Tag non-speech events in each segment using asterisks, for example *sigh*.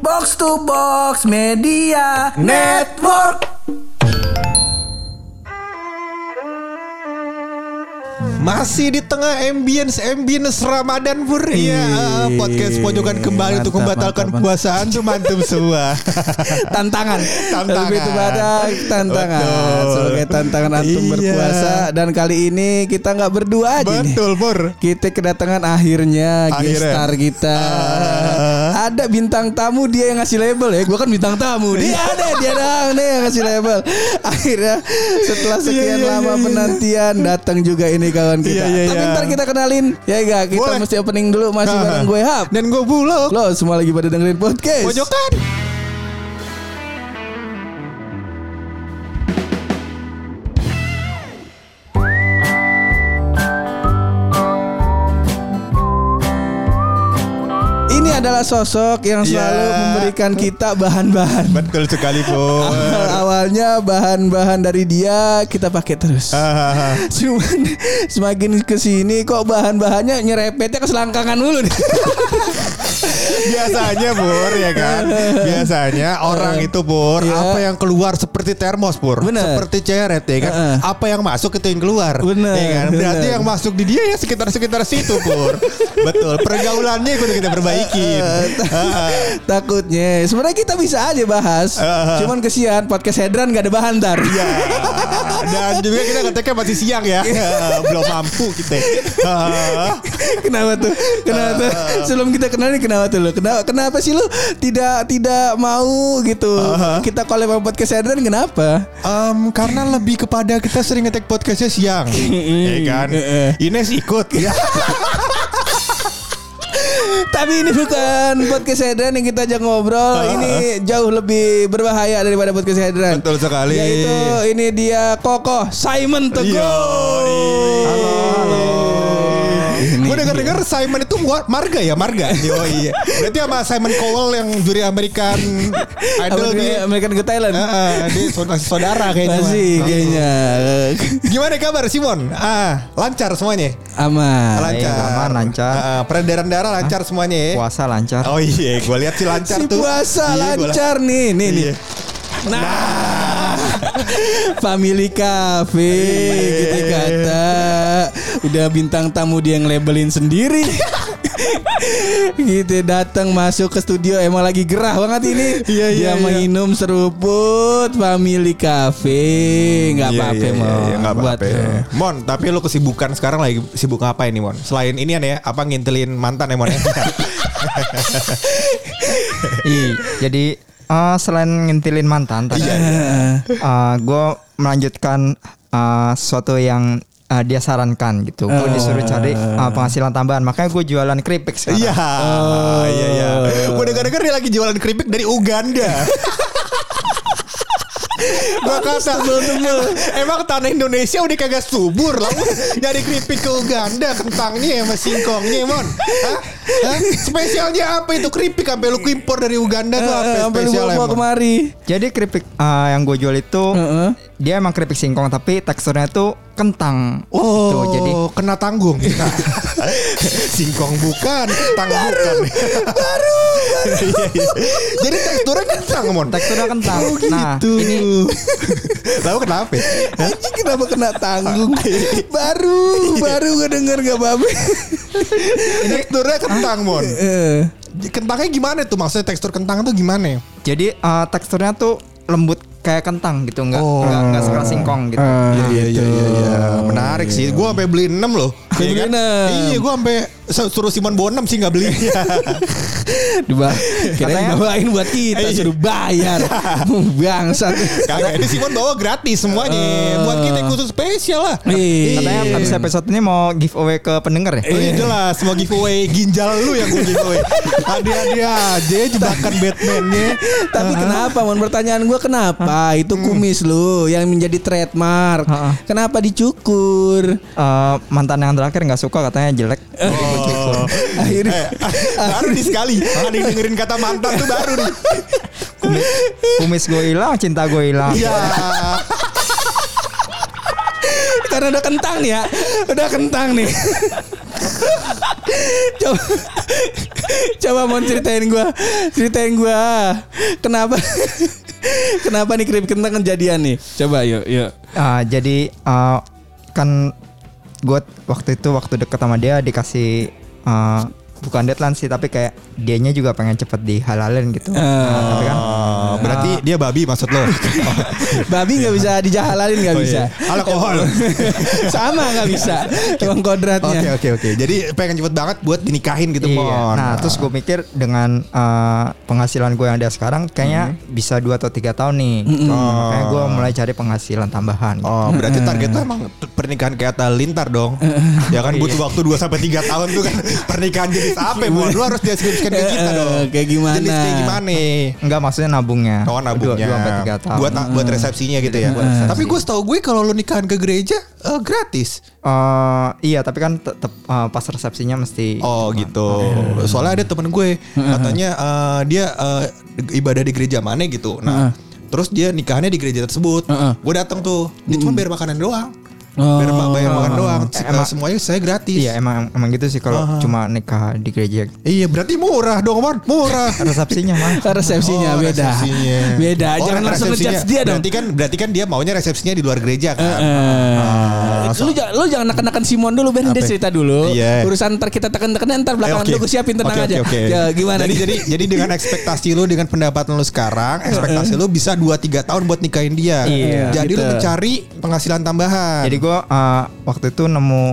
Box to Box Media Network. Masih di tengah ambience ambience Ramadan Pur Iya podcast pojokan kembali untuk Mantap, membatalkan mantap, puasaan tuh mantap semua *laughs* tantangan Tantangan. lebih kepada tantangan Betul. sebagai tantangan antum Iya. berpuasa dan kali ini kita nggak berdua aja nih Betul Pur kita kedatangan akhirnya Akhirnya. gestar kita Ah. Ada bintang tamu dia yang ngasih label ya. Gue kan bintang tamu. Dia ada dia dong nih yang ngasih label. Akhirnya setelah sekian Iya, iya, lama iya, iya. penantian datang juga ini kawan kita. Iya, iya, tapi iya. ntar kita kenalin. Ya enggak kita Boleh. mesti opening dulu masih bareng gue Hap. Dan gue bulog lo semua lagi pada dengerin podcast. Pojokan adalah sosok yang selalu Iya. memberikan kita bahan-bahan Betul sekali Pur *laughs* awalnya bahan-bahan dari dia kita pakai terus *laughs* Cuman semakin ke sini kok bahan-bahannya nyerepetnya ke selangkangan dulu nih. *laughs* Biasanya Pur ya kan Biasanya orang itu Pur Iya. Apa yang keluar seperti termos Pur Bener. Seperti ceret ya kan Heeh. Apa yang masuk itu yang keluar Bener, ya kan? Berarti bener. yang masuk di dia ya sekitar-sekitar situ Pur *laughs* Betul Pergaulannya kudu kita perbaikin Heeh. Takutnya sebenarnya kita bisa aja bahas. Uh. Cuman kesian podcast Hedran gak ada bahan ntar. Iya. Dan juga kita keteknya masih siang ya Belum mampu kita kenapa tuh? Kenapa tuh? Sebelum kita kenal nih kenapa tuh lu? Kenapa, kenapa sih lu tidak tidak mau gitu? Kita collab sama podcast Hedran kenapa? Em, karena lebih kepada kita sering ngetek podcastnya siang, *laughs* ya kan? Ines ikut, ya. *laughs* Tapi ini bukan podcast Hedran yang kita ajak ngobrol. Ini jauh lebih berbahaya daripada podcast Hedran. Betul sekali. Yaitu ini dia Kokoh Simon Teguh. Halo, halo. Ini Gue denger dengar Simon itu marga ya, marga. Yo iya. Berarti sama Simon Cowell yang juri American Idol nih. American Got Talent. Heeh, dia saudara, saudara kayaknya. Masih kayaknya Gimana kabar Simon? Ah, lancar semuanya. aman. Lancar. Baik, aman, lancar. Ah, ah, peredaran darah lancar semuanya ya. Puasa lancar. Oh iya, gue lihat sih lancar Si tuh. puasa Iya, gua lancar nih, nih nih. Iya. Nah, *laughs* Family Cafe gitu kata udah bintang tamu dia yang labelin sendiri. *laughs* gitu datang masuk ke studio emang lagi gerah banget ini. Iya, iya, dia iya. minum seruput Family Cafe nggak Iya, apa-apa iya, mau iya, nggak buat apa-apa. lo. Mon, tapi lu kesibukan sekarang lagi sibuk ngapain nih Mon? Selain ini ya, apa ngintilin mantan ya Mon? ya? Iya, jadi eh, selain ngintilin mantan tadi, Iya. gue melanjutkan eh, sesuatu yang eh, dia sarankan gitu. Gue disuruh cari eh, penghasilan tambahan, makanya gue jualan keripik sekarang. Iya, iya, iya. Gue denger-denger dia lagi jualan keripik dari Uganda. *laughs* Gua kata *laughs* Emang tanah Indonesia udah kagak subur lah Nyari keripik ke Uganda Kentangnya sama singkongnya Mon Hah? Hah? Spesialnya apa itu keripik Sampai lu impor dari Uganda tuh apa Eh, Sampai lu spesialnya bawa kemari. Jadi keripik eh, yang gue jual itu dia emang keripik singkong tapi teksturnya tuh kentang. Oh, Tuh, jadi kena tanggung. *laughs* Singkong bukan, tang bukan. Baru. *laughs* Jadi teksturnya kentang, Mon. teksturnya kentang. Oh, Nah, gitu. ini Tahu *laughs* kenapa? Anjing kenapa kena tanggung Baru Baru gue denger gak apa-apa teksturnya kentang, Mon. Eh, Kentangnya gimana tuh? Maksudnya tekstur kentang tuh gimana? jadi eh, teksturnya tuh lembut kayak kentang gitu, nggak Oh. nggak nggak sekeras singkong gitu. Ah, Iya, iya, iya, iya. Menarik sih. Gua sampai beli 6 loh. Beli Iya kan? enam. Iya, gua sampai suruh Simon 6 sih nggak beli. *laughs* Diba Kira Katanya- bawain buat kita Iya. Suruh bayar *laughs* Bangsat Kagak, ini Simon bawa gratis semuanya. Buat kita khusus spesial lah. Iya. Katanya habis episode ini mau giveaway ke pendengar ya? Oh iya jelas mau giveaway ginjal lu yang gue giveaway. *laughs* Hadiah-hadiah aja jebakan Batman-nya. Tapi kenapa Mon Pertanyaan gue kenapa Itu kumis lu Yang menjadi trademark. Kenapa dicukur Eh, mantan yang terakhir nggak suka katanya jelek. Oh. Akhirnya Eh, baru nih sekali ada yang dengerin kata mantan tuh baru nih. Kumis, kumis gue hilang, cinta gue hilang. Iya. Karena udah kentang nih ya Udah kentang nih coba coba mau ceritain gue ceritain gue kenapa kenapa nih krip tentang kejadian nih coba yuk yuk Ah, jadi ah, kan gue waktu itu waktu deket sama dia dikasih ah, bukan deadline sih tapi kayak dianya juga pengen cepet dihalalin gitu. Nah, tapi kan Oh, berarti dia babi maksud lo. *laughs* babi nggak bisa dijahalalin nggak Oh, bisa iya. Alkohol. *laughs* sama nggak bisa *laughs* emang kodratnya Oke oke oke. Jadi pengen cepet banget buat dinikahin gitu Iya. Mon. Nah, terus gue mikir dengan eh, penghasilan gue yang ada sekarang kayaknya bisa dua atau tiga tahun nih. Kayak gue mulai cari penghasilan tambahan. Oh, berarti target tuh emang pernikahan kayak Lintar dong. ya kan butuh waktu 2 sampai 3 tahun tuh kan pernikahan jenis apa? Mon? Lu harus deskripsikan ke kita dong. Eh, kayak gimana? Jenis kayak gimana? Enggak maksudnya nabungnya. Oh nabungnya Dua, dua tiga tahun. Buat buat resepsinya gitu ya. Buat resepsi. Tapi gue setahu gue kalau lu nikahan ke gereja eh, gratis. Eh, iya, tapi kan tetap eh, pas resepsinya mesti Oh gitu. Soalnya ada temen gue katanya eh, dia eh, ibadah di gereja mana gitu. Nah, terus dia nikahannya di gereja tersebut. Heeh. Gue datang tuh. Dia cuma bayar makanan doang. Oh. Bayar, bayar makan doang. Eh, Eh, emang- semuanya saya gratis. Iya, emang emang gitu sih kalau cuma nikah di gereja. Iya berarti murah dong Mon Murah *laughs* Resepsinya mah. *laughs* resepsinya Oh, beda resepsinya. beda Oh, jangan langsung ngejudge dia dong Berarti kan berarti kan dia maunya resepsinya di luar gereja kan. Eh, lu, jangan, lu jangan neken-neken Simon dulu Ben dia cerita dulu Iya. urusan ntar kita tekan-tekan ntar belakangan Eh, lu gue siapin tenang Oke, aja oke, oke. Ya, gimana Jadi jadi jadi dengan ekspektasi lu dengan pendapatan lu sekarang, ekspektasi lu bisa 2 3 tahun buat nikahin dia. Iya, Jadi lu gitu. mencari penghasilan tambahan. Jadi gue eh, waktu itu nemu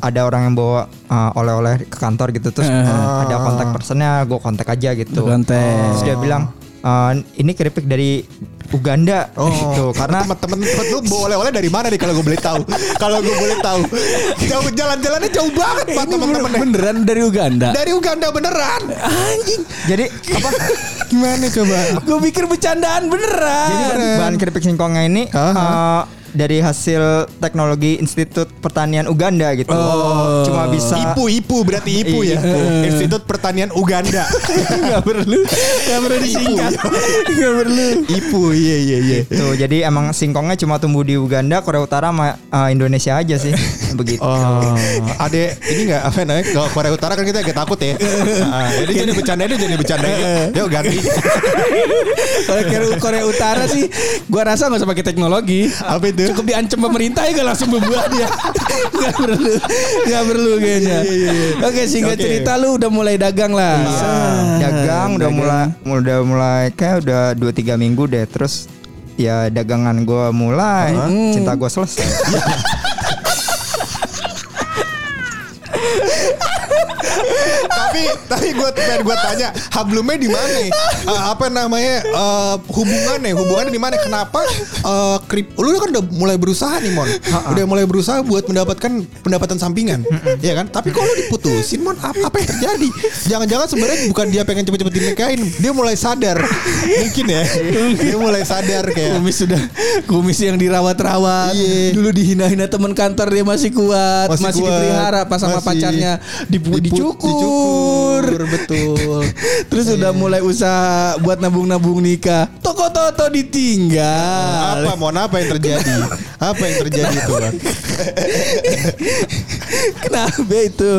ada orang yang bawa eh, oleh-oleh ke kantor gitu terus eh, ada kontak personnya gue kontak aja gitu. Kontak. Terus dia bilang eh, ini keripik dari Uganda Oh, gitu karena *laughs* teman-teman teman lu bawa oleh-oleh dari mana nih kalau gue boleh tahu? kalau gue boleh tahu. Jauh jalan-jalannya jauh banget Pak Ini teman-teman. beneran dari Uganda Dari Uganda beneran. anjing jadi apa *laughs* Gimana coba? gue pikir bercandaan beneran jadi bahan keripik singkongnya ini eh, dari hasil teknologi Institut Pertanian Uganda gitu. Oh. Cuma bisa IPU, IPU berarti IPU ya. Institut Pertanian Uganda. *laughs* nggak perlu nggak perlu disingkat nggak perlu IPU, iya iya iya. Tuh, jadi emang singkongnya cuma tumbuh di Uganda, Korea Utara sama eh, Indonesia aja sih. *laughs* Begitu. Oh, ade ini nggak apa namanya? Kalau Korea Utara kan kita agak takut ya. *laughs* Nah, jadi jadi bercanda itu jadi bercanda. Yuk ganti. Kalau Korea, Korea Utara sih, gua rasa nggak usah pakai teknologi. Apa itu? Cukup diancam pemerintah ya langsung berbuat dia. *laughs* Gak perlu, gak perlu kayaknya. Oke singkat Oke. cerita lu udah mulai dagang lah. Iya, Ah, dagang udah mulai udah mulai kayak udah 2 3 minggu deh. Terus ya dagangan gua mulai, cinta gua selesai. *laughs* tapi tapi gue pengen gue tanya hablumnya di mana? Eh, apa namanya eh, hubungannya? Hubungannya di mana? Kenapa eh, krip? Lu kan udah mulai berusaha nih mon, udah mulai berusaha buat mendapatkan pendapatan sampingan, ya kan? Tapi kalau diputusin mon, apa, apa yang terjadi? Jangan-jangan sebenarnya bukan dia pengen cepet-cepet dinikahin, dia mulai sadar, mungkin ya, dia mulai sadar kayak. Kumis sudah kumis yang dirawat-rawat. Iya. Dulu dihina-hina teman kantor dia masih kuat, Masih masih, kuat. dipelihara pas sama Masih. pacarnya dipu- Dipu- dicukur. dicukur, betul. *laughs* Terus udah mulai usaha buat nabung-nabung nikah. Toko Toto ditinggal. Apa mon apa yang terjadi? Apa yang terjadi itu bang? *laughs* Kenapa itu?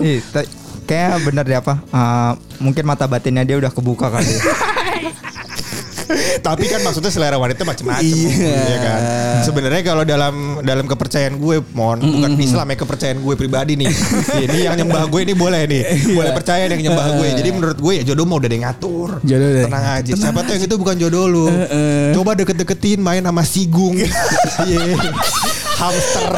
Kayak bener deh apa? eh, mungkin mata batinnya dia udah kebuka kali. *laughs* Tapi kan maksudnya selera wanita macam-macam, Iya. ya kan. Sebenarnya kalau dalam dalam kepercayaan gue, mohon bukan Islam ya kepercayaan gue pribadi nih. *laughs* ini yang nyembah gue ini boleh nih, boleh percaya yang nyembah gue. Jadi menurut gue ya jodoh mau udah ada yang ngatur. Jodoh Tenang aja. Siapa tuh yang itu bukan jodoh lu. Heeh. Coba deket-deketin main sama sigung. *laughs* Iya. Hamster.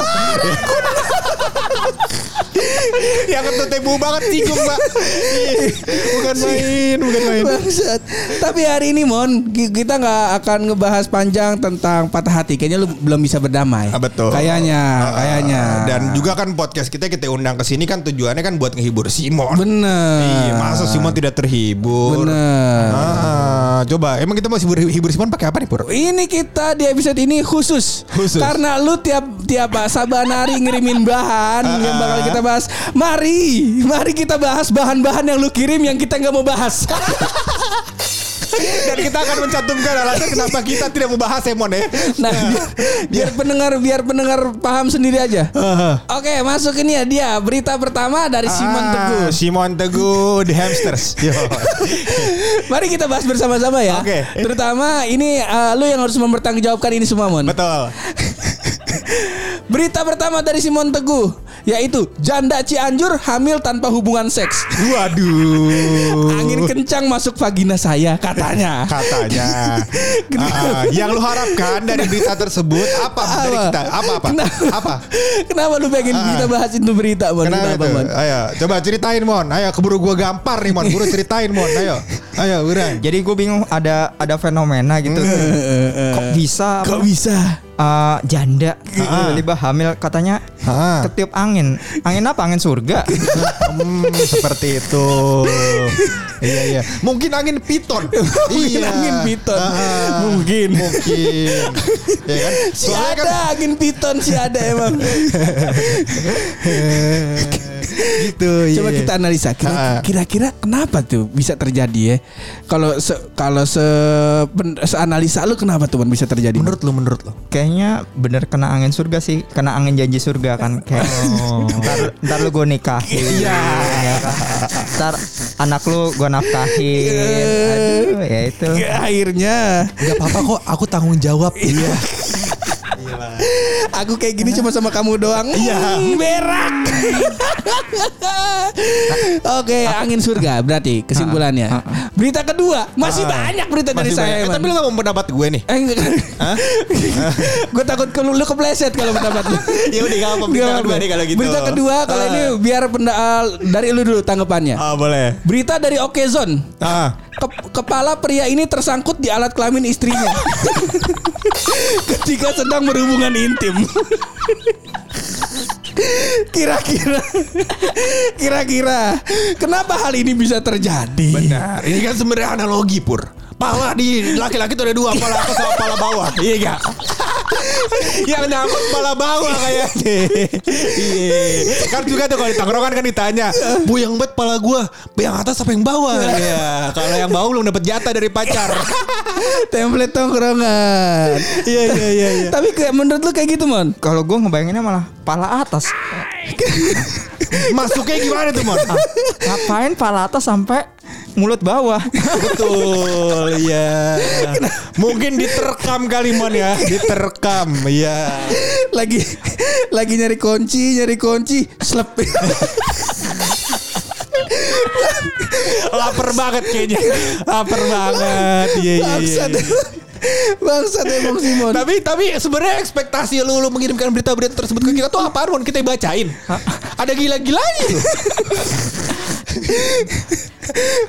yang kentut tebu banget sigung, Mbak. Iya. bukan main, bukan main. Bangsat. Tapi hari ini Mon, ki- kita nggak akan ngebahas panjang tentang patah hati. Kayaknya lu belum bisa berdamai. Ah, betul. Kayaknya, Ah, kayaknya. Dan juga kan podcast kita kita undang ke sini kan tujuannya kan buat ngehibur Simon. bener. Iya, masa Simon tidak terhibur? Bener. Ah, coba emang kita mau hibur, hibur Simon pakai apa nih, Pur? Ini kita di episode ini khusus, Khusus. karena lu tiap tiap sabanari ngirimin bahan Ah, yang bakal kita bahas. Mari, mari kita bahas bahan-bahan yang lu kirim yang kita nggak mau bahas. *laughs* Dan kita akan mencantumkan alasan kenapa kita tidak membahas Emon ya. Nah, biar, biar pendengar biar pendengar paham sendiri aja. Oke, masuk ini ya dia berita pertama dari Simon Ah, Teguh. Simon Teguh The Hamsters. *laughs* Mari kita bahas bersama-sama ya. Oke. Terutama ini eh, lu yang harus mempertanggungjawabkan ini semua, Mon. Betul. *laughs* Berita pertama dari Simon Teguh yaitu janda Cianjur hamil tanpa hubungan seks. Waduh. *laughs* Angin kencang masuk vagina saya katanya. katanya. *laughs* Ah, yang lu harapkan dari berita tersebut apa, dari kita? Apa apa? Kenapa? Apa? *laughs* Kenapa lu pengen Ah. kita bahas itu berita, Mon? Kenapa, Kenapa? Mon? Ayo, coba ceritain Mon. Ayo keburu gua gampar nih Mon. Buru ceritain Mon. Ayo. Ayo, buruan. Jadi gue bingung ada ada fenomena gitu. Kok bisa Kok bisa? Eh, janda tiba-tiba hamil katanya Ah. ketiup angin. Angin apa? Angin surga. *laughs* Hmm, seperti itu. iya iya. Mungkin angin piton. *laughs* Mungkin iya. angin piton. Ah, Mungkin. Mungkin. ya kan? *laughs* Si Soalnya kan ada angin piton si ada emang. gitu. Coba iya. kita analisa Kira- Ah. kira-kira kenapa tuh bisa terjadi ya? Kalau se kalau se, pen- seanalisa lu kenapa tuh bisa terjadi? Menurut lu menurut lu. Kayaknya bener kena angin surga sih, kena angin janji surga kan. Kayak ntar, ntar lu gue nikahin. Iya. Ya? Ntar anak lu gue nafkahin. Aduh, ya itu. Akhirnya Gak apa-apa kok, aku tanggung jawab. Iya. *laughs* aku kayak gini cuma sama kamu doang. Iya. Hmm, berak. *laughs* Oke, angin surga berarti kesimpulannya. Berita kedua, masih banyak berita dari Masih saya. banyak. Eh, Eman. tapi lu gak mau pendapat gue nih. Eh, enggak. *laughs* gue takut ke lu, lu kepleset kalau pendapat lu. *laughs* Ya udah, nggak apa-apa. Berita kedua nih kalau gitu. Berita kedua kalau Ah. ini biar penda, ah, dari lu dulu tanggapannya. Ah, boleh. Berita dari Okezon. Ah. Ke- kepala pria ini tersangkut di alat kelamin istrinya *laughs* ketika sedang berhubungan intim. Kira-kira Kira-kira Kenapa hal ini bisa terjadi Benar. Ini kan sebenarnya analogi pur. Pala di laki-laki tuh ada dua, pala atas sama pala bawah. *laughs* Iya gak? *laughs* yang nyangkut pala bawah kayaknya. Iya. Kan juga tuh kalau di tongkrongan kan ditanya, "Bu yang bet pala gua, yang atas apa yang bawah?" Iya. Kalau yang bawah belum dapat jatah dari pacar. *laughs* Template tongkrongan Iya iya iya iya. Tapi kayak menurut lu kayak gitu Mon Kalau gue ngebayanginnya malah pala atas. Masuknya gimana tuh, Mon? Ngapain pala atas sampai mulut bawah? Betul, iya. Mungkin diterkam kali Mon ya, diterkam, iya. Lagi Lagi nyari kunci Nyari kunci Slep Laper banget kayaknya. Laper banget. Iya iya iya. Bangsat emang Simon Tapi tapi sebenarnya ekspektasi lu lu mengirimkan berita-berita tersebut ke kita tuh apaan Mon? Kita bacain. Ada gila-gilanya.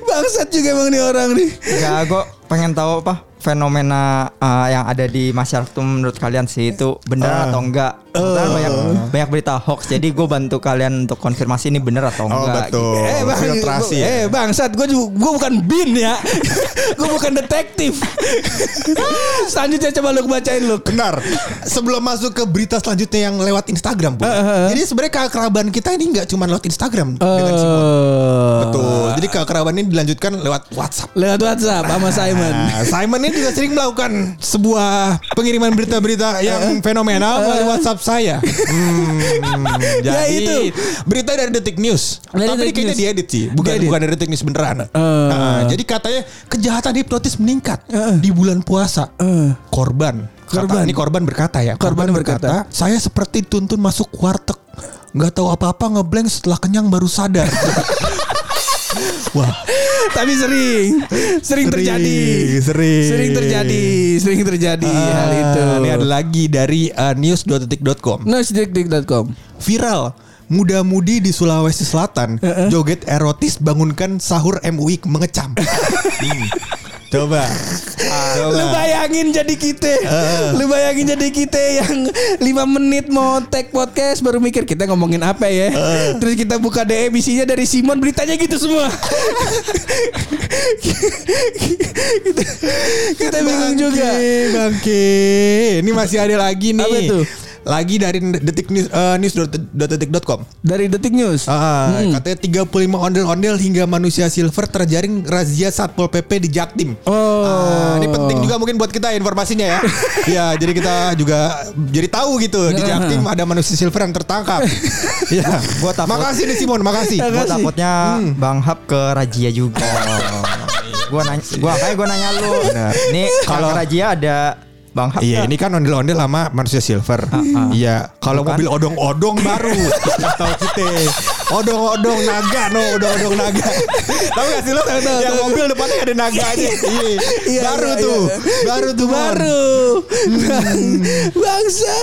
Bangsat juga emang nih orang nih. Enggak, gue pengen tahu apa fenomena uh, yang ada di masyarakat menurut kalian sih itu benar atau enggak? Karena banyak banyak berita hoax. Jadi gue bantu kalian untuk konfirmasi ini benar atau enggak. gitu. Eh bang, Filtrasi ya. eh bangsat, gue gue bukan bin ya, *laughs* gue bukan detektif. *laughs* Selanjutnya coba lu bacain lu. Benar. Sebelum masuk ke berita selanjutnya yang lewat Instagram, Bu. Jadi sebenarnya keakraban kita ini nggak cuma lewat Instagram dengan Simon. Betul. Jadi keakraban ini dilanjutkan lewat WhatsApp. Lewat WhatsApp sama *laughs* Simon. Nah, Simon ini juga sering melakukan sebuah pengiriman berita-berita yang fenomenal melalui WhatsApp saya. *laughs* Hmm, Ya, jadi itu. berita dari Detik News. Dari Tapi Detik kayaknya News. diedit sih, bukan Diedit. bukan dari Detik News beneran. Eh. Nah, jadi katanya kejahatan hipnotis meningkat di bulan puasa. Eh. Korban. Kata- Korban. ini korban berkata ya. Korban berkata. saya seperti tuntun masuk warteg. Nggak tahu apa-apa ngeblank setelah kenyang baru sadar. *laughs* Wah, Tapi sering, sering terjadi, sering. sering terjadi, sering terjadi hal itu. Ini ada lagi dari uh, news.detik.com. Newsdetik.com. Viral. Muda-mudi di Sulawesi Selatan joget erotis bangunkan sahur MUI mengecam. *laughs* Hmm. Coba. Lu bayangin jadi kita Lu bayangin jadi kita yang 5 menit mau take podcast Baru mikir kita ngomongin apa ya Terus kita buka DM isinya dari Simon Beritanya gitu semua kita, kita bingung juga Bangke. Ini masih ada lagi nih. Apa tuh? Lagi dari detik news eh, news.detik.com. Dari Detik News. Ah, katanya 35 ondel-ondel hingga manusia silver terjaring razia Satpol PP di Jaktim. Oh. Ah, ini penting juga mungkin buat kita ya informasinya ya. *laughs* ya, jadi kita juga jadi tahu gitu di Jaktim ada manusia silver yang tertangkap. *laughs* ya, Gua takut. Makasih nih Simon, makasih. Kasih. takutnya Bang Hap ke Rajia juga. *laughs* Gua nanya, gua kayak gua nanya lu. Nih kalau Kalau- Rajia ada Bang Hap. Iya ini kan ondel-ondel sama manusia silver. Iya kalau mobil odong-odong baru tahu kita odong-odong naga no odong-odong naga. Tahu gak sih lo yang mobil depannya ada naga aja. Iya Iya, baru iya, tuh iya. baru tuh Mon. Baru. Bangsa.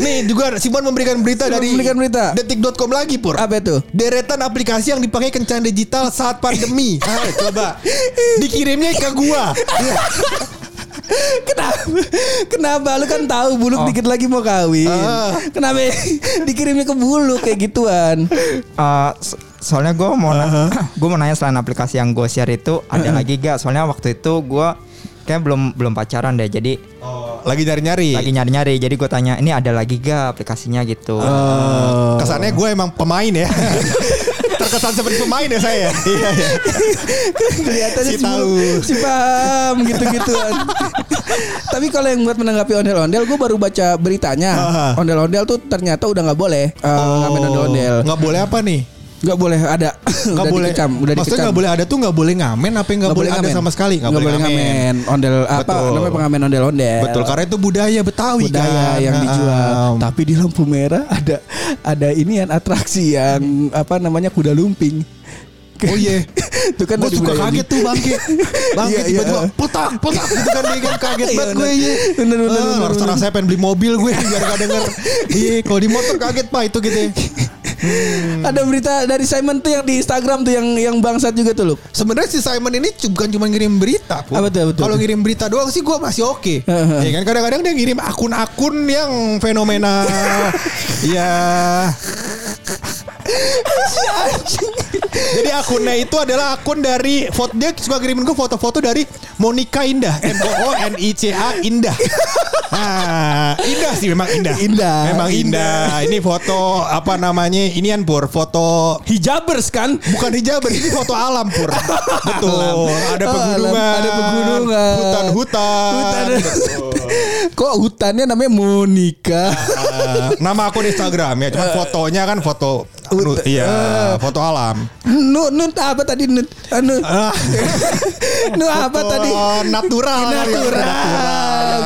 Nih juga Simon memberikan berita dari memberikan berita. detik.com lagi pur. Apa itu? Deretan aplikasi yang dipakai kencan digital saat pandemi. *laughs* Ayo coba dikirimnya ke gua. Iya. Kenapa? Kenapa lu kan tahu buluk dikit lagi mau kawin. Ah. Kenapa *laughs* dikirimnya ke buluk kayak gituan? Eh, so- soalnya gue mau na- *clears throat* gue mau nanya selain aplikasi yang gue share itu ada lagi gak? Soalnya waktu itu gue kayak belum belum pacaran deh. Jadi Lagi nyari-nyari. lagi nyari-nyari. Jadi gue tanya ini ada lagi gak aplikasinya gitu? Kesannya gue emang pemain ya. *laughs* Terkesan seperti pemain ya saya. *laughs* Iya iya. Kelihatannya Si tahu. si paham gitu-gituan. Tapi kalau yang buat menanggapi ondel-ondel, gue baru baca beritanya. Ondel-ondel tuh ternyata udah nggak boleh uh, ngamen ondel-ondel. Nggak boleh apa nih? Nggak boleh ada. Udah boleh. dikecam, udah Maksudnya dikecam. nggak boleh ada tuh nggak boleh ngamen apa yang nggak boleh ada ngamen. sama sekali? Nggak boleh ngamen. Ondel apa Betul. namanya pengamen ondel-ondel. Betul karena itu budaya Betawi budaya kan. yang dijual. Ah. Tapi di lampu merah ada ada ini yang atraksi yang apa namanya kuda lumping. Oh iya. *laughs* Itu kan gue suka kaget tuh bangke *laughs* Bangke Iya, iya. tiba-tiba Petak petak gitu kan dia kan kaget Iya, banget gue iya Bener, bener, Ah, bener, Rasa bener. rasanya pengen beli mobil gue Biar gak denger *laughs* Iya kalau di motor kaget pak itu gitu Ada berita dari Simon tuh yang di Instagram tuh yang yang bangsat juga tuh lu. Sebenarnya si Simon ini bukan cuma ngirim berita betul. Kalau ngirim berita doang sih gue masih oke. Ya kan kadang-kadang dia ngirim akun-akun yang fenomena *laughs* Ya Jadi akunnya itu adalah akun dari foto dia suka kirimin gue foto-foto dari Monica Indah, M O O N I C A Indah. Nah, indah sih memang indah. Indah. Memang indah. Ini foto apa namanya? Inian pur, foto Hijabers kan? bukan hijab, ini foto alam pur. *laughs* Betul. Ada Oh, pegunungan, alam. Ada pegunungan. hutan-hutan. Hutan. Kok hutannya namanya Monica? Ah, nama akun Instagram ya, cuma fotonya kan foto anu, iya, foto alam. Nu nu apa tadi nu anu Ah. *laughs* nu apa Foto tadi? natural Natural.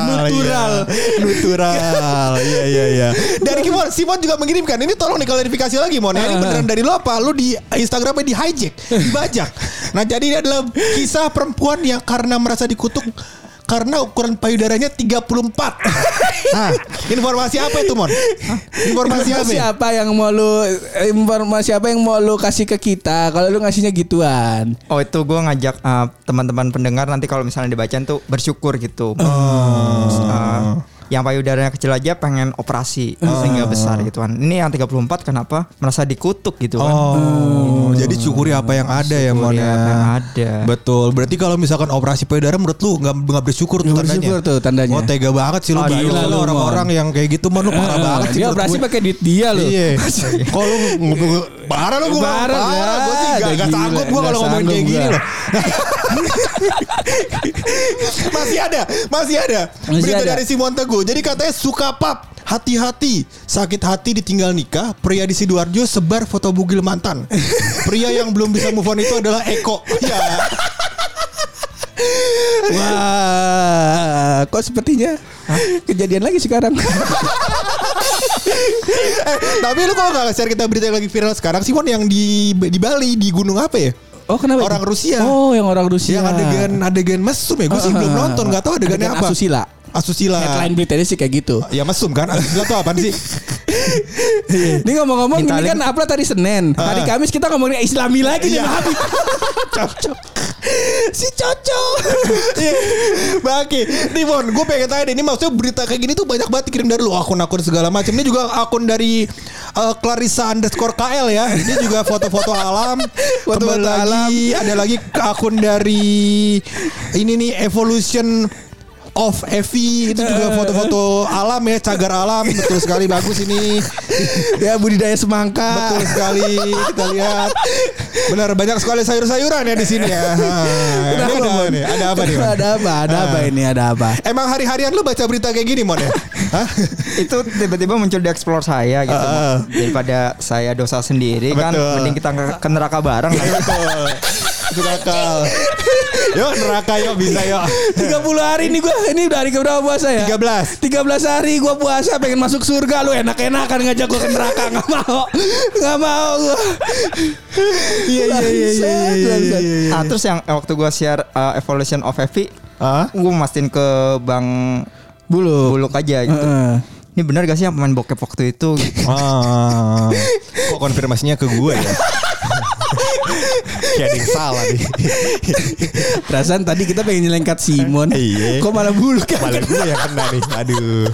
Natural. iya. natural iya iya iya dari Kimon Simon juga mengirimkan ini tolong diklarifikasi lagi Mon Ya, ini beneran dari lo apa lu di Instagramnya di hijack dibajak nah jadi ini adalah kisah perempuan yang karena merasa dikutuk karena ukuran payudaranya 34 *laughs* nah informasi apa itu Mon Hah? informasi apa ya? Siapa yang mau lu informasi apa yang mau lu kasih ke kita kalau lu ngasihnya gituan? Oh itu gue ngajak uh, teman-teman pendengar nanti kalau misalnya dibacain tuh bersyukur gitu. Terus, uh, yang payudaranya kecil aja pengen operasi sehingga besar gitu kan. Ini yang 34 kenapa merasa dikutuk gitu kan. Oh, jadi syukuri apa yang ada ya Syukuri ya. apa yang ada. Betul. Berarti kalau misalkan operasi payudara menurut lu nggak nggak bersyukur tuh Nggak tandanya. bersyukur tuh tandanya. Oh tega banget sih lu Ah, gila lu lu, orang-orang yang kayak gitu Mon lu parah banget sih. Dia operasi pakai duit dia loh. Iya. *laughs* Kok lu parah lu gue Parah, parah, gue sih gak, gak gila. sanggup gue Nggak kalau ngomongin kayak gini gua. loh. *laughs* masih ada, masih ada. Masih Berita ada. dari Simon Teguh. Jadi katanya suka pap. Hati-hati, sakit hati ditinggal nikah, pria di Sidoarjo sebar foto bugil mantan. Pria yang belum bisa move on itu adalah Eko. Ya. Wah, kok sepertinya kejadian lagi sekarang. *laughs* eh, tapi lu kalau nggak share kita berita yang lagi viral sekarang Simon yang di di Bali di gunung apa ya? Oh kenapa? Orang? Rusia. Oh yang orang Rusia. Yang adegan adegan mesum ya. Gue sih belum nonton, nggak tahu adegannya Adegan apa. Asusila. Asusila. Headline beritanya sih kayak gitu. Ya mesum kan? Asusila tuh apaan sih? *laughs* Ini ngomong-ngomong ini kan upload tadi Senin. Hari Ah. Kamis kita ngomongin Islami lagi nih Iya. Habib. *laughs* Cocok. *laughs* Si cocok. Iya. Baki, Timon, gue pengen tanya deh, ini maksudnya berita kayak gini tuh banyak banget dikirim dari lu akun-akun segala macam. Ini juga akun dari uh, Clarissa underscore KL ya. Ini juga foto-foto alam. Foto-foto Kembali lagi, ada lagi akun dari ini nih Evolution of Evi itu juga foto-foto alam ya, cagar alam betul sekali bagus ini. *laughs* ya budidaya semangka. Betul sekali kita lihat. Benar banyak sekali sayur-sayuran ya di sini ya. *laughs* Nah, ini ada, Mon? nih, ada apa nih? Ada apa? Ada apa ini? Ada apa? Emang hari-harian lu baca berita kayak gini Mon ya? *laughs* Itu tiba-tiba muncul di explore saya gitu Ah, ah. daripada saya dosa sendiri kan mending kita ke, neraka bareng lah. Betul. Itu. Yuk neraka yuk bisa yuk. 30 hari nih gua ini udah hari keberapa puasa ya? 13. 13 hari gua puasa pengen masuk surga lu enak-enakan ngajak gua ke neraka nggak mau. Nggak mau gua. Iya iya iya iya iya, iya, iya. Ah, terus yang waktu gua share uh, evolution of Evi Hah? gue mastiin ke Bang Bulu. Buluk aja gitu. Heeh. Ini benar gak sih yang pemain bokep waktu itu? Gitu. Ah, *laughs* kok konfirmasinya ke gue ya? *laughs* Kayak ada yang salah nih. *laughs* Perasaan tadi kita pengen nyelengkat Simon. Iya. Kok malah bulu kan? Malah gue yang kena nih. Aduh.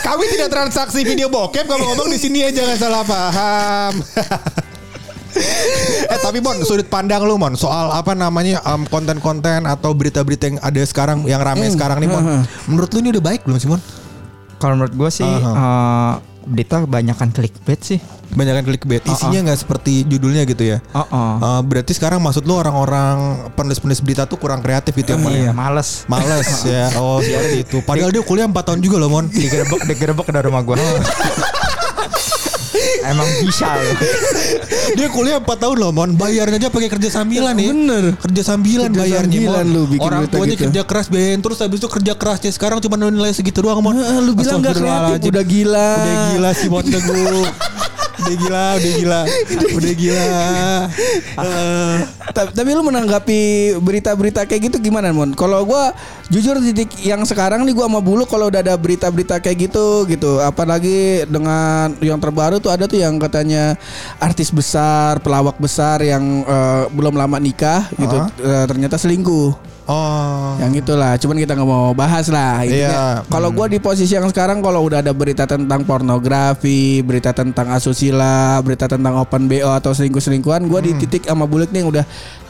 Kami tidak transaksi video bokep ngomong-ngomong di sini ya jangan salah paham. *laughs* eh tapi Mon sudut pandang lu Mon soal apa namanya em, konten-konten atau berita-berita yang ada sekarang yang rame sekarang nih Mon menurut lu ini udah baik belum sih Mon? Kalau menurut gue sih Aha. uh, berita kebanyakan clickbait sih. Banyakan clickbait isinya nggak seperti judulnya gitu ya? Oh, oh. Eh, berarti sekarang maksud lu orang-orang penulis-penulis berita tuh kurang kreatif gitu ya? Iya, ya? males. Males *laughs* ya. Oh, seperti itu. Padahal dia kuliah 4 tahun juga loh, Mon. Digerebek, digerebek dari rumah gue. *laughs* Emang bisa loh. *laughs* Dia kuliah 4 tahun loh, Mon. Bayarnya aja pakai kerja sambilan nih. Bener. Kerja sambilan Kerja bayarnya, sambilan Mon. lu bikin Orang tuanya gitu. kerja keras bayarin terus habis itu kerja kerasnya sekarang cuma nilai segitu doang, Mon. Heeh, lu bilang nggak kreatif, udah gila. Udah gila sih Mon *laughs* teguh. Udah gila, udah gila. *laughs* Udah gila. *laughs* Ta- Tapi lu menanggapi berita-berita kayak gitu gimana Mon? Kalau gua jujur titik yang sekarang nih gua sama Bulu kalau udah ada berita-berita kayak gitu gitu, apalagi dengan yang terbaru tuh ada tuh yang katanya artis besar, pelawak besar yang eh, belum lama nikah gitu, eh, ternyata selingkuh. Oh. Yang itulah, cuman kita nggak mau bahas lah. Iya. Kalau gua di posisi yang sekarang, kalau udah ada berita tentang pornografi, berita tentang asusila, berita tentang open bo atau selingkuh-selingkuhan, gua di titik sama bulik nih yang udah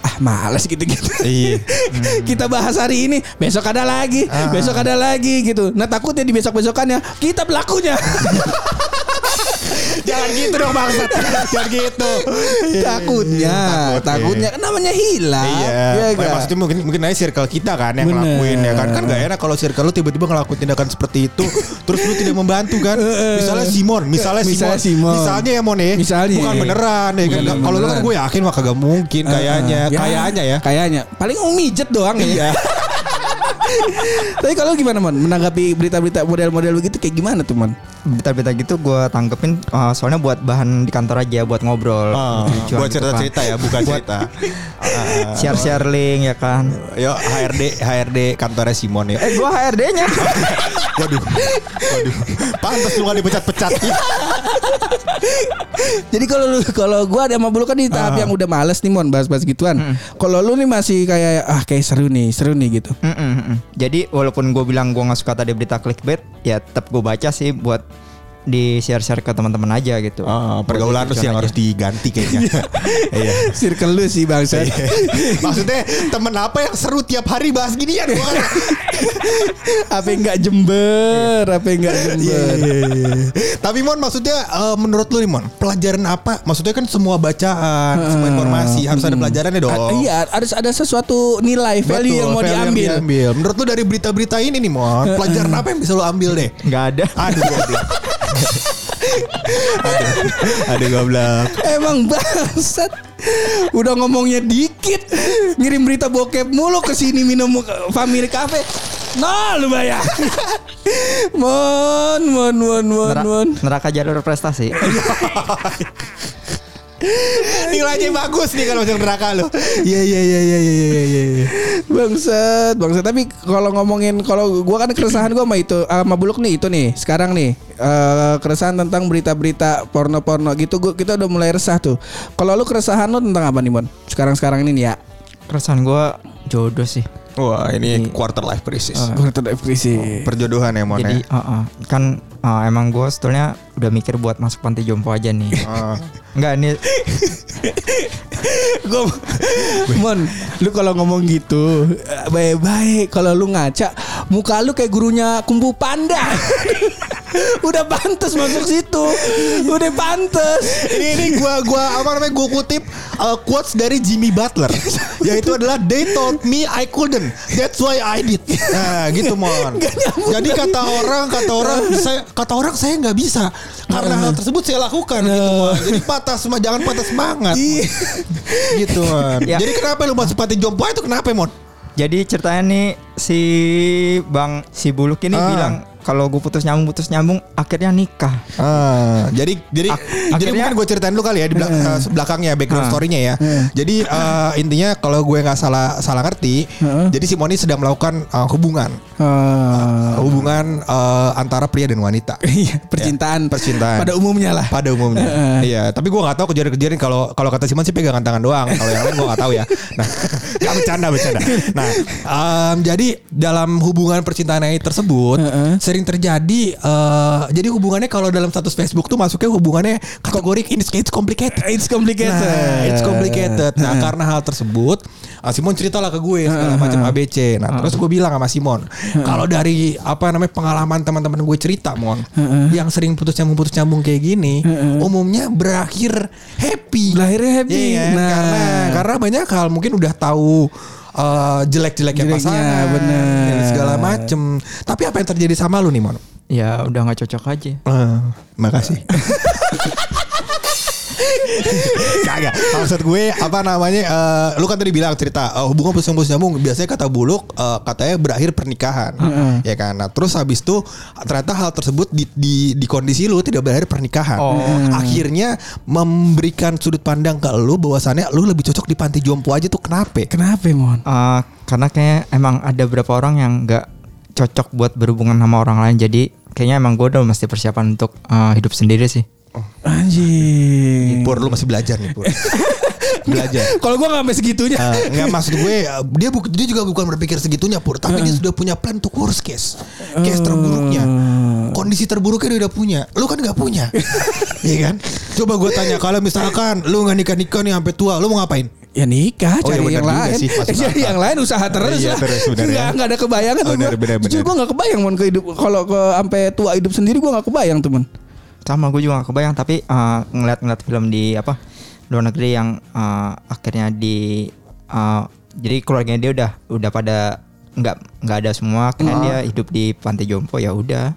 ah males gitu-gitu. Iya. *laughs* kita bahas hari ini, besok ada lagi, besok ada lagi gitu. Nah takutnya di besok besokannya kita pelakunya. *laughs* Jangan gitu dong bangsat. *laughs* Jangan gitu. takutnya, takutnya kan namanya hilang. Iya, Ya maksudnya mungkin mungkin aja circle kita kan yang Bener. ngelakuin ya kan kan gak enak kalau circle lu tiba-tiba ngelakuin tindakan seperti itu *laughs* terus lu tidak membantu kan misalnya Simon misalnya, Misalnya Simon, Simon. misalnya ya Mon ya Misalnya. bukan beneran ya kan kalau lu kan gue yakin mah kagak mungkin kayaknya Ya, kayaknya ya Kayaknya. Paling mijet doang ya. *laughs* Tapi kalau gimana Mon? Menanggapi berita-berita model-model begitu kayak gimana tuh Mon? Berita-berita gitu gue tanggepin uh, soalnya buat bahan di kantor aja buat ngobrol. Lucuan buat gitu kan. cerita-cerita ya bukan cerita *laughs* Ah, Share-share link ya kan. Yuk HRD HRD kantornya Simon ya Eh gue HRD-nya. *laughs* Waduh Waduh Pantes lu gak dipecat-pecat *laughs* Jadi kalau lu kalau gua ada sama Bulu kan di tahap yang udah males nih Mon bahas-bahas gituan. Kalau lu nih masih kayak ah kayak seru nih, seru nih gitu. Mm, mm, mm. Jadi walaupun gue bilang gue nggak suka tadi berita clickbait, ya tetap gue baca sih buat di share-share ke teman-teman aja gitu. Buat pergaulan lu sih yang harus diganti kayaknya. Iya. Circle lu sih bangsa. Maksudnya temen apa yang seru tiap hari bahas ginian gua kan. apa yang enggak jember, apa yang enggak jember. Tapi Mon maksudnya eh, menurut lu nih Mon, pelajaran apa? Maksudnya kan semua bacaan, semua informasi harus ada pelajarannya dong. A- iya, harus ada sesuatu nilai value Betul, yang mau value diambil. diambil. Menurut lu dari berita-berita ini nih Mon, pelajaran apa yang bisa lu ambil deh? Nggak ada. Aduh goblok. Aduh, aduh goblok. Emang bangsat. Udah ngomongnya dikit. Ngirim berita bokep mulu ke sini minum ke family cafe. Nah, lu bayar. mon, mon, mon, mon, mon. neraka jalur prestasi. *laughs* Nilainya bagus nih kalau masuk neraka lu. Iya iya iya iya iya iya iya. Bangsat, bangsat. Tapi kalau ngomongin kalau gua kan keresahan gua sama itu sama Buluk nih itu nih sekarang nih eh, keresahan tentang berita-berita porno-porno gitu gua kita udah mulai resah tuh. Kalau lu keresahan lu tentang apa nih, Mon? Sekarang-sekarang ini nih ya. Keresahan gue jodoh sih. Wah, ini quarter life crisis. Gua depresi. Perjodohan ya Mon Jadi ya. uh, uh, kan uh, emang gue sebetulnya udah mikir buat masuk panti jompo aja nih. Ah. Enggak ini Gue Mon Lu kalau ngomong gitu eh, Baik-baik Kalau lu ngaca muka lu kayak gurunya kumpu panda. *laughs* Udah pantes masuk situ. Udah pantes. ini ini gua gua apa namanya gua kutip uh, quotes dari Jimmy Butler *laughs* yaitu adalah they told me I couldn't that's why I did nah gitu mon jadi kata orang kata orang saya kata orang saya nggak bisa karena hal tersebut saya lakukan gitu mon jadi patah semua jangan patah semangat. Iya. *laughs* gitu *laughs* Ya. jadi kenapa lu masuk panti jompo? Itu kenapa mon? Jadi ceritanya nih si Bang si Buluk ini Ah. bilang kalau gue putus nyambung putus nyambung akhirnya nikah. Ah, jadi jadi Ak- jadi akhirnya- mungkin gue ceritain dulu kali ya di belak- eh, belakangnya background Ah. story-nya ya. Jadi eh, intinya kalau gue nggak salah salah ngerti, jadi si Moni sedang melakukan eh, hubungan Ah. hubungan eh, antara pria dan wanita. *laughs* Iya, percintaan. percintaan. Pada umumnya lah. Pada umumnya. *laughs* Iya, tapi gue nggak tahu kejadian-kejadian kalau kalau kata Simon sih pegangan tangan doang. Kalau yang lain gue nggak tahu ya. Nah, *laughs* nggak bercanda bercanda. Nah, em, jadi dalam hubungan percintaan ini tersebut sering terjadi. eh, jadi hubungannya kalau dalam status Facebook tuh masuknya hubungannya kategori it's, it's complicated. It's complicated. Nah, it's complicated. Nah, karena hal tersebut, ah, Simon ceritalah ke gue segala macam ABC. Nah, terus gue bilang sama Simon, kalau dari apa namanya pengalaman teman-teman gue cerita, Mon, yang sering putus nyambung putus nyambung kayak gini, umumnya berakhir happy. Berakhirnya happy. Kan? Nah. Karena karena banyak hal mungkin udah tahu eh, jelek-jeleknya Jeleknya, pasangan, bener. dan segala macem. Tapi apa yang terjadi sama lu nih, Mon? Ya udah nggak cocok aja. Eh, makasih. *laughs* *laughs* Kagak. Maksud gue apa namanya? eh, lu kan tadi bilang cerita eh, hubungan putus nyambung nyambung biasanya kata buluk eh, katanya berakhir pernikahan. Ya kan. Nah, terus habis itu ternyata hal tersebut di, di di kondisi lu tidak berakhir pernikahan. Oh. Akhirnya memberikan sudut pandang ke lu bahwasannya lu lebih cocok di panti jompo aja tuh kenapa? Kenapa, Mon? Eh, karena kayak emang ada beberapa orang yang nggak cocok buat berhubungan sama orang lain. Jadi kayaknya emang gue udah mesti persiapan untuk eh, hidup sendiri sih. Anjing. Pur lu masih belajar nih, Pur. *laughs* belajar. Kalau gua nggak sampai segitunya. Eh, nggak maksud gue eh, dia bu- dia juga bukan berpikir segitunya pur tapi dia sudah punya plan untuk worst case case terburuknya kondisi terburuknya dia udah punya lu kan nggak punya *laughs* iya kan coba gue tanya kalau misalkan lu nggak nikah nikah nih sampai tua lu mau ngapain Ya nikah, Oh, cari iya yang benar juga lain. sih, masuk *laughs* cari yang lain usaha terus Iya, lah. terus, benar ya. Nggak, nggak ada kebayang tuh Oh, benar, gua. benar, Jujur gue nggak kebayang mon ke hidup kalau ke sampai tua hidup sendiri gue nggak kebayang tuh mon. Sama gue juga gak kebayang tapi eh, ngeliat-ngeliat film di apa luar negeri yang eh, akhirnya di eh, jadi keluarganya dia udah udah pada nggak nggak ada semua akhirnya dia hidup di panti jompo ya udah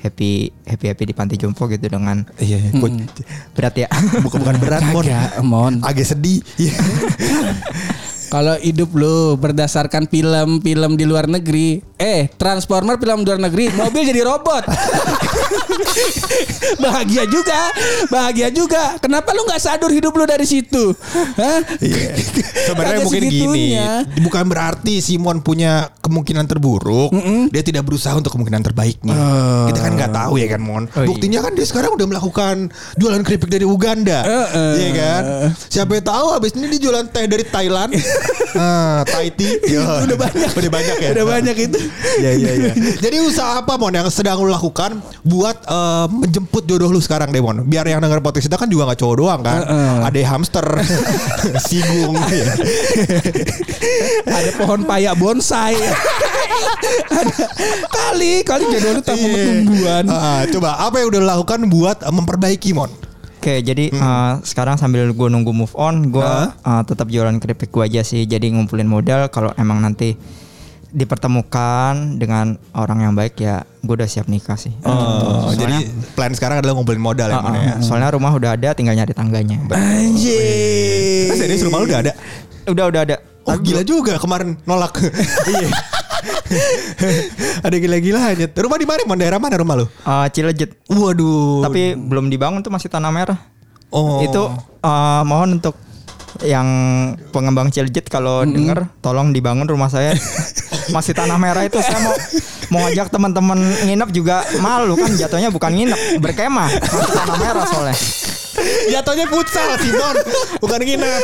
happy happy happy di panti jompo gitu dengan iya berat ya bukan bukan berat *laughs* mon mon. agak sedih Iya. *laughs* Kalau hidup lu berdasarkan film-film di luar negeri, eh Transformer film di luar negeri, mobil jadi robot. *laughs* bahagia juga, bahagia juga. Kenapa lu nggak sadur hidup lu dari situ? Hah? Iya. Sebenarnya mungkin gini, segitunya. bukan berarti Simon punya kemungkinan terburuk, dia tidak berusaha untuk kemungkinan terbaiknya. Oh. Kita kan nggak tahu ya kan, Mon. Oh, iya. Buktinya kan dia sekarang udah melakukan jualan keripik dari Uganda, Heeh. iya kan? Siapa yang tahu habis ini dia jualan teh dari Thailand, *laughs* ah, Thai tea, *laughs* Ya, udah banyak, udah banyak ya, Udah banyak itu. Iya iya iya. *laughs* Jadi usaha apa Mon yang sedang lu lakukan buat eh, menjemput jodoh lu sekarang deh Mon? Biar yang denger podcast kita kan juga nggak cowok doang kan. Ada hamster, *laughs* sigung. ya. Ada pohon payak bonsai. Ada kali kali jodoh lu tanpa Iya. tumbuhan. Ah, coba apa yang udah lakukan buat memperbaiki Mon? Oke, jadi eh, sekarang sambil gue nunggu move on, gue Hah? eh, tetap jualan keripik gue aja sih. Jadi ngumpulin modal kalau emang nanti dipertemukan dengan orang yang baik ya, gue udah siap nikah sih. Oh, Soalnya- jadi plan sekarang adalah ngumpulin modal ya, Ah, Mon ah, ya. soalnya rumah udah ada, tinggal nyari tangganya. Anjir. Mas serius rumah lu udah ada? Udah udah ada. Oh gila juga kemarin nolak. *laughs* Iya. *laughs* ada gila-gilanya. Rumah di mana? Daerah mana rumah lu? Eh, Cilejet. Waduh. Tapi belum dibangun tuh masih tanah merah. Oh. Itu eh, mohon untuk yang pengembang Cilejet kalau denger tolong dibangun rumah saya *laughs* masih tanah merah itu saya mau mau ngajak teman-teman nginep juga malu kan jatuhnya bukan nginep berkemah masih tanah merah soalnya Jatuhnya futsal Simon Bukan nginap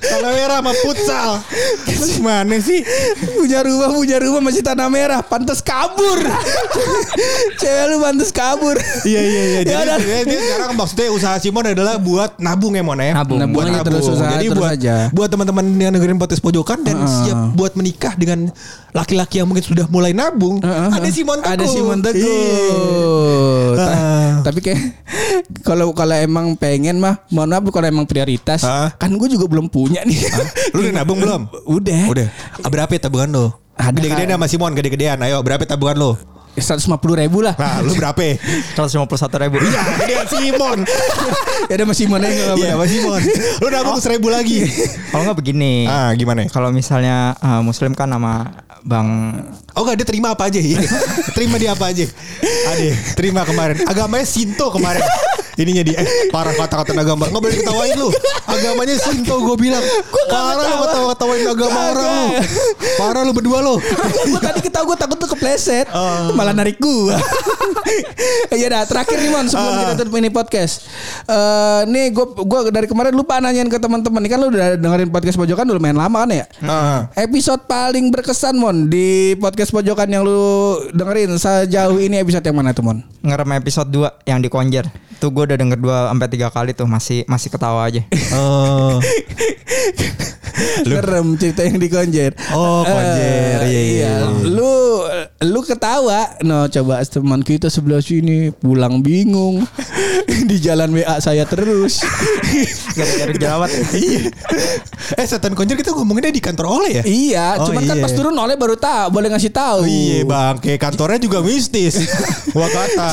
Tanah merah sama futsal Gimana sih punya rumah punya rumah masih tanah merah pantas kabur cewek lu pantas kabur Iya iya iya. Jadi Ya udah. dia, dia sekarang maksudnya usaha Simon adalah buat nabung ya Mon ya. Nabung. Nabung buat nabung. terus usaha Jadi terus buat aja. buat teman-teman yang dengerin podcast pojokan dan siap buat menikah dengan laki-laki yang mungkin sudah mulai nabung. Ada Simon Teguh. ada Simon Teguh Iya. Ta- Ah. tapi kayak *laughs* kalau kalau emang pengen mah mohon maaf kalau emang prioritas Ah. kan gue juga belum punya nih Lu udah nabung belum? *laughs* udah Udah. Ah, Berapa ya tabungan lo? Ada, Gede-gedean sama Simon, gede-gedean. Ayo, berapa tabungan lo? seratus lima puluh ribu lah Nah, lu berapa? *laughs* 151 ribu. Iya, gedean Simon. ya udah masih Simon aja nggak Iya, apa-apa. sama Simon. Lu nabung seribu lagi. Kalau nggak begini. Ah, gimana? Kalau misalnya uh, Muslim kan nama Bang. Oh enggak dia terima apa aja? Iya. *laughs* Terima dia apa aja? Ade terima kemarin. Agamanya Sinto kemarin Ininya dia eh, Parah kata-kata agama. Nggak boleh ketawain lu. Agamanya Sinto gue bilang. Parah lu ketawa-ketawain agama orang lu. Parah lu berdua lu. Gue tadi ketawa gue takut tuh kepleset. Oh. malah narik gue *laughs* ya dah terakhir nih mon sebelum Ah. kita tutup ini podcast. Eh nih gue gua dari kemarin lupa nanyain ke teman-teman. Ini kan lu udah dengerin podcast pojokan udah lumayan lama kan ya? Ah. episode paling berkesan mon di podcast pojokan yang lu dengerin sejauh ini episode yang mana tuh mon? Ngerem episode 2 yang di Konjer. Gue udah denger 2 sampai 3 kali tuh masih masih ketawa aja. Oh *laughs* Ngerem cerita yang di konjer. Oh, Konjer. Eh, Iya, iya, iya. Lu lu ketawa. No, coba teman kita sebelah sini pulang bingung. *laughs* di jalan WA saya terus. *laughs* Gara-gara jerawat. Iya Eh setan konjer kita ngomonginnya di kantor oleh ya iya, Oh, cuman kan iya. pas turun oleh baru tahu, boleh ngasih tahu. Oh, iya bang Kayak kantornya juga mistis *laughs* Gua kata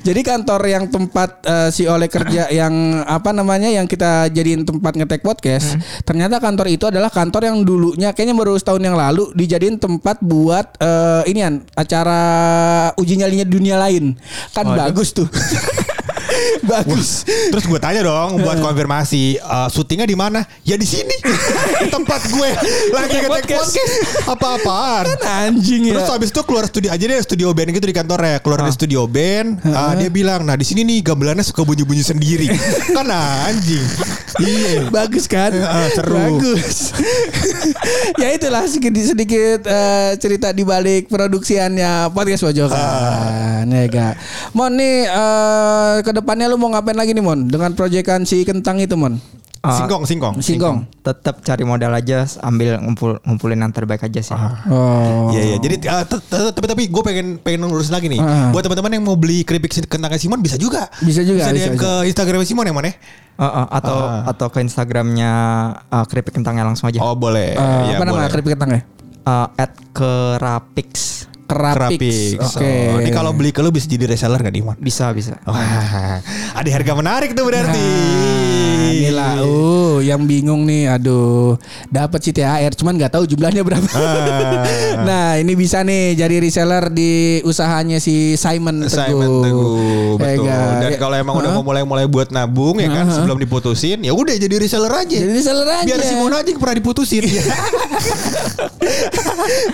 Jadi kantor yang tempat eh, si Oleh kerja *clears throat* yang apa namanya yang kita jadiin tempat ngetek podcast, ternyata kantor itu adalah kantor yang dulunya kayaknya baru setahun yang lalu dijadiin tempat buat eh, inian acara uji nyalinya dunia lain. Kan bagus tuh. *laughs* *laughs* bagus. Terus gue tanya dong buat konfirmasi uh, syutingnya di mana? Ya di sini *laughs* tempat gue lagi ngetek Podcast. Apa-apaan? Kan anjing ya. Terus habis itu keluar studio aja deh studio band gitu di kantornya. Keluar dari studio band, uh, dia bilang, "Nah, di sini nih gamelannya suka bunyi-bunyi sendiri." *laughs* kan anjing. Iya. Bagus kan? Ah, seru. Bagus. ya itulah sedikit sedikit eh, cerita di balik produksiannya podcast pojokan. Ya gak. Mon nih eh, ke depannya lu mau ngapain lagi nih Mon dengan proyekan si kentang itu Mon? Ah, Singkong, singkong. Singkong. Tetap cari modal aja ambil ngumpul ngumpulin yang terbaik aja sih. Oh. Iya iya. Jadi uh, t- t- tapi tapi gue pengen pengen lurus lagi nih. Ah. Buat teman-teman yang mau beli keripik kentangnya Simon bisa juga. Bisa juga, Bisa, bisa, DM bisa. ke Instagram Simon yang mana? Uh, uh, atau Ah. atau ke Instagramnya uh, keripik kentangnya langsung aja. Oh boleh. Eh, Iya, apa nama boleh. keripik kentangnya? Uh, at kerapix Kerapix. Kerapik. Oke. Oh, ini kalau beli ke lu bisa jadi reseller gak nih, Mon? bisa bisa. Wah, ada harga menarik tuh berarti. Nah, inilah uh yang bingung nih aduh dapat sih THR cuman nggak tahu jumlahnya berapa. Ah. *laughs* nah, ini bisa nih jadi reseller di usahanya si Simon Teguh. Simon Teguh, Ya betul. kan? Dan Ya. kalau emang udah Hah? mau mulai-mulai buat nabung ya kan Hah? sebelum diputusin, ya udah jadi reseller aja. Jadi reseller aja. Biar Simon aja yang pernah diputusin. *laughs*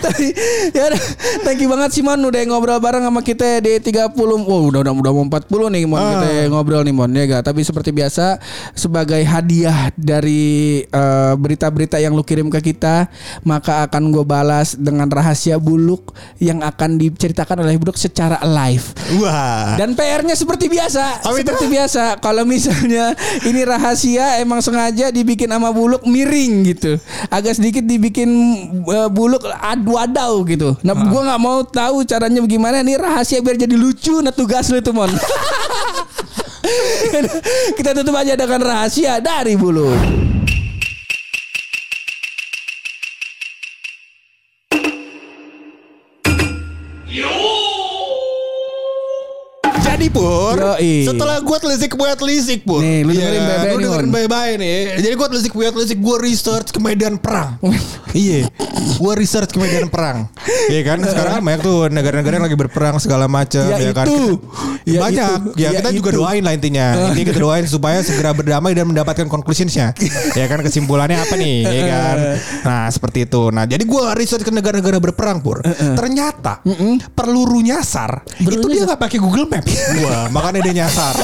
Tapi ya udah, thank you banget Simon udah ngobrol bareng sama kita di 30. Wow, udah udah udah mau 40 nih Mon Ah. kita ngobrol nih Mon ya gak? Tapi seperti biasa sebagai hadiah dari eh, berita-berita yang lu kirim ke kita, maka akan gue balas dengan rahasia buluk yang akan diceritakan oleh Buluk secara live. Wah. Dan PR-nya seperti biasa, itu? seperti biasa. Kalau misalnya ini rahasia emang sengaja dibikin sama buluk miring gitu, agak sedikit dibikin uh, buluk adu adau gitu. Nah, gua nggak mau tahu caranya bagaimana. Ini rahasia biar jadi lucu. Nah, tugas lu itu mon. *laughs* Kita tutup aja dengan rahasia dari buluk. Jadi Pur, Yoi. setelah gue telisik buat telisik Pur. Nih, lu dengerin baik-baik lu nih, dengerin baik-baik nih. Jadi gue telisik buat telisik gue research ke medan perang. *laughs* iya, gue research ke medan perang. Iya kan, sekarang kan banyak tuh negara-negara yang lagi berperang segala macam. Ya Ya, kan. itu. Ya, Ya banyak. itu. Ya, Ya kita juga itu. doain lah intinya. *laughs* Ini kita doain supaya segera berdamai dan mendapatkan conclusionsnya. ya kan, kesimpulannya apa nih? *laughs* Ya kan. Nah seperti itu. Nah jadi gue research ke negara-negara berperang Pur. Ternyata peluru nyasar itu dia nggak pakai Google Maps. Gua makanya dia nyasar.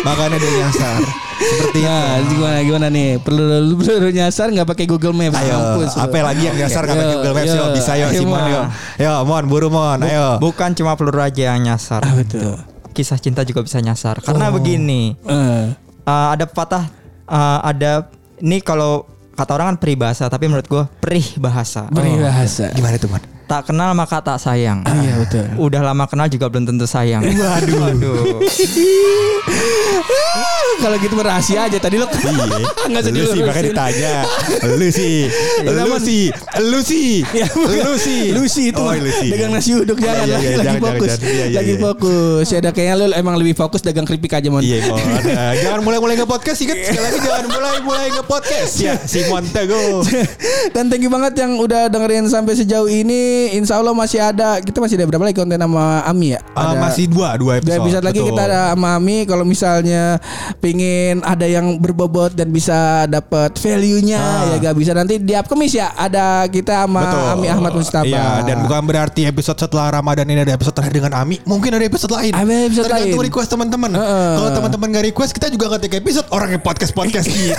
makanya dia nyasar. Seperti Nah, itu. gimana gimana nih? Perlu perlu nyasar nggak pakai Google Maps? Ayo, Mampus lu. apa lagi yang nyasar nggak pakai Google Maps? Yo, yo, bisa yo, ayo, Simon Mon. yo. Yo, Mon, buru Mon, ayo. Bukan cuma peluru aja yang nyasar. Ah, betul. Kisah cinta juga bisa nyasar. Karena Oh. begini, Eh, uh, ada patah uh, ada ini kalau kata orang kan peribahasa tapi menurut gue perih bahasa. Peribahasa. Gimana tuh, Mon? Tak kenal maka tak sayang. *clears throat* Iya betul. Udah lama kenal juga belum tentu sayang. *laughs* Waduh. Waduh. *laughs* Kalau gitu rahasia aja tadi lo. Enggak *laughs* usah Lu sih makanya ditanya. Lu sih. Lu sih. Lu sih. Ya, Lu sih. Lucy itu Oh, dagang nasi uduk jangan Iya, lagi, iya, lagi jangan, fokus. jangan. Iya, iya, lagi iya. fokus. Ya udah kayaknya lu emang lebih fokus dagang keripik aja mon. Iya, Mon. Jangan mulai-mulai nge-podcast ingat sekali lagi jangan mulai-mulai nge-podcast ya Simon Teguh. Dan thank you banget yang udah dengerin sampai sejauh ini. Insya Allah masih ada. Kita masih ada berapa lagi konten sama Ami ya? Ah, Ada- masih dua, dua Dua episode. episode lagi betul. kita ada sama Ami kalau misalnya pingin ada yang berbobot dan bisa dapat value-nya Ah. ya gak bisa nanti di upkemis ya ada kita sama Betul. Ami Ahmad Mustafa. Iya, dan bukan berarti episode setelah Ramadan ini ada episode terakhir dengan Ami. Mungkin ada episode lain. Ada episode Tergantung lain. request teman-teman. Heeh. Kalau teman-teman gak request, kita juga ngetik episode orang yang podcast podcast *laughs* gitu.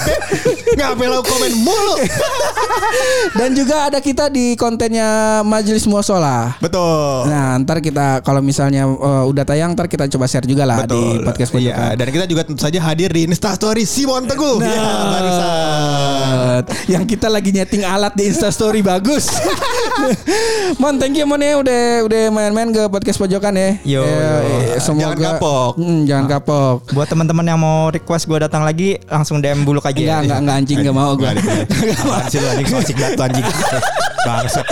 Nggak perlu komen mulu. *laughs* Dan juga ada kita di kontennya Majelis Muasalah. Betul. Nah, ntar kita kalau misalnya uh, udah tayang, ntar kita coba share juga lah di podcast Iya, pojokan. dan kita juga tentu saja hadir di Insta Story Simon Teguh. Nah, Ya, barusan. yang kita lagi nyeting alat di Insta Story bagus. *laughs* Mon, thank you Mon ya udah udah main-main ke podcast pojokan ya. Yo, Ya, yo. eh, semoga Jangan kapok. Hmm, jangan kapok. Buat teman-teman yang mau request gue datang lagi langsung DM buluk aja. Enggak, enggak, enggak anjing enggak mau gue. Apaan sih lu anjing sosik datu anjing. *laughs* Bangsat.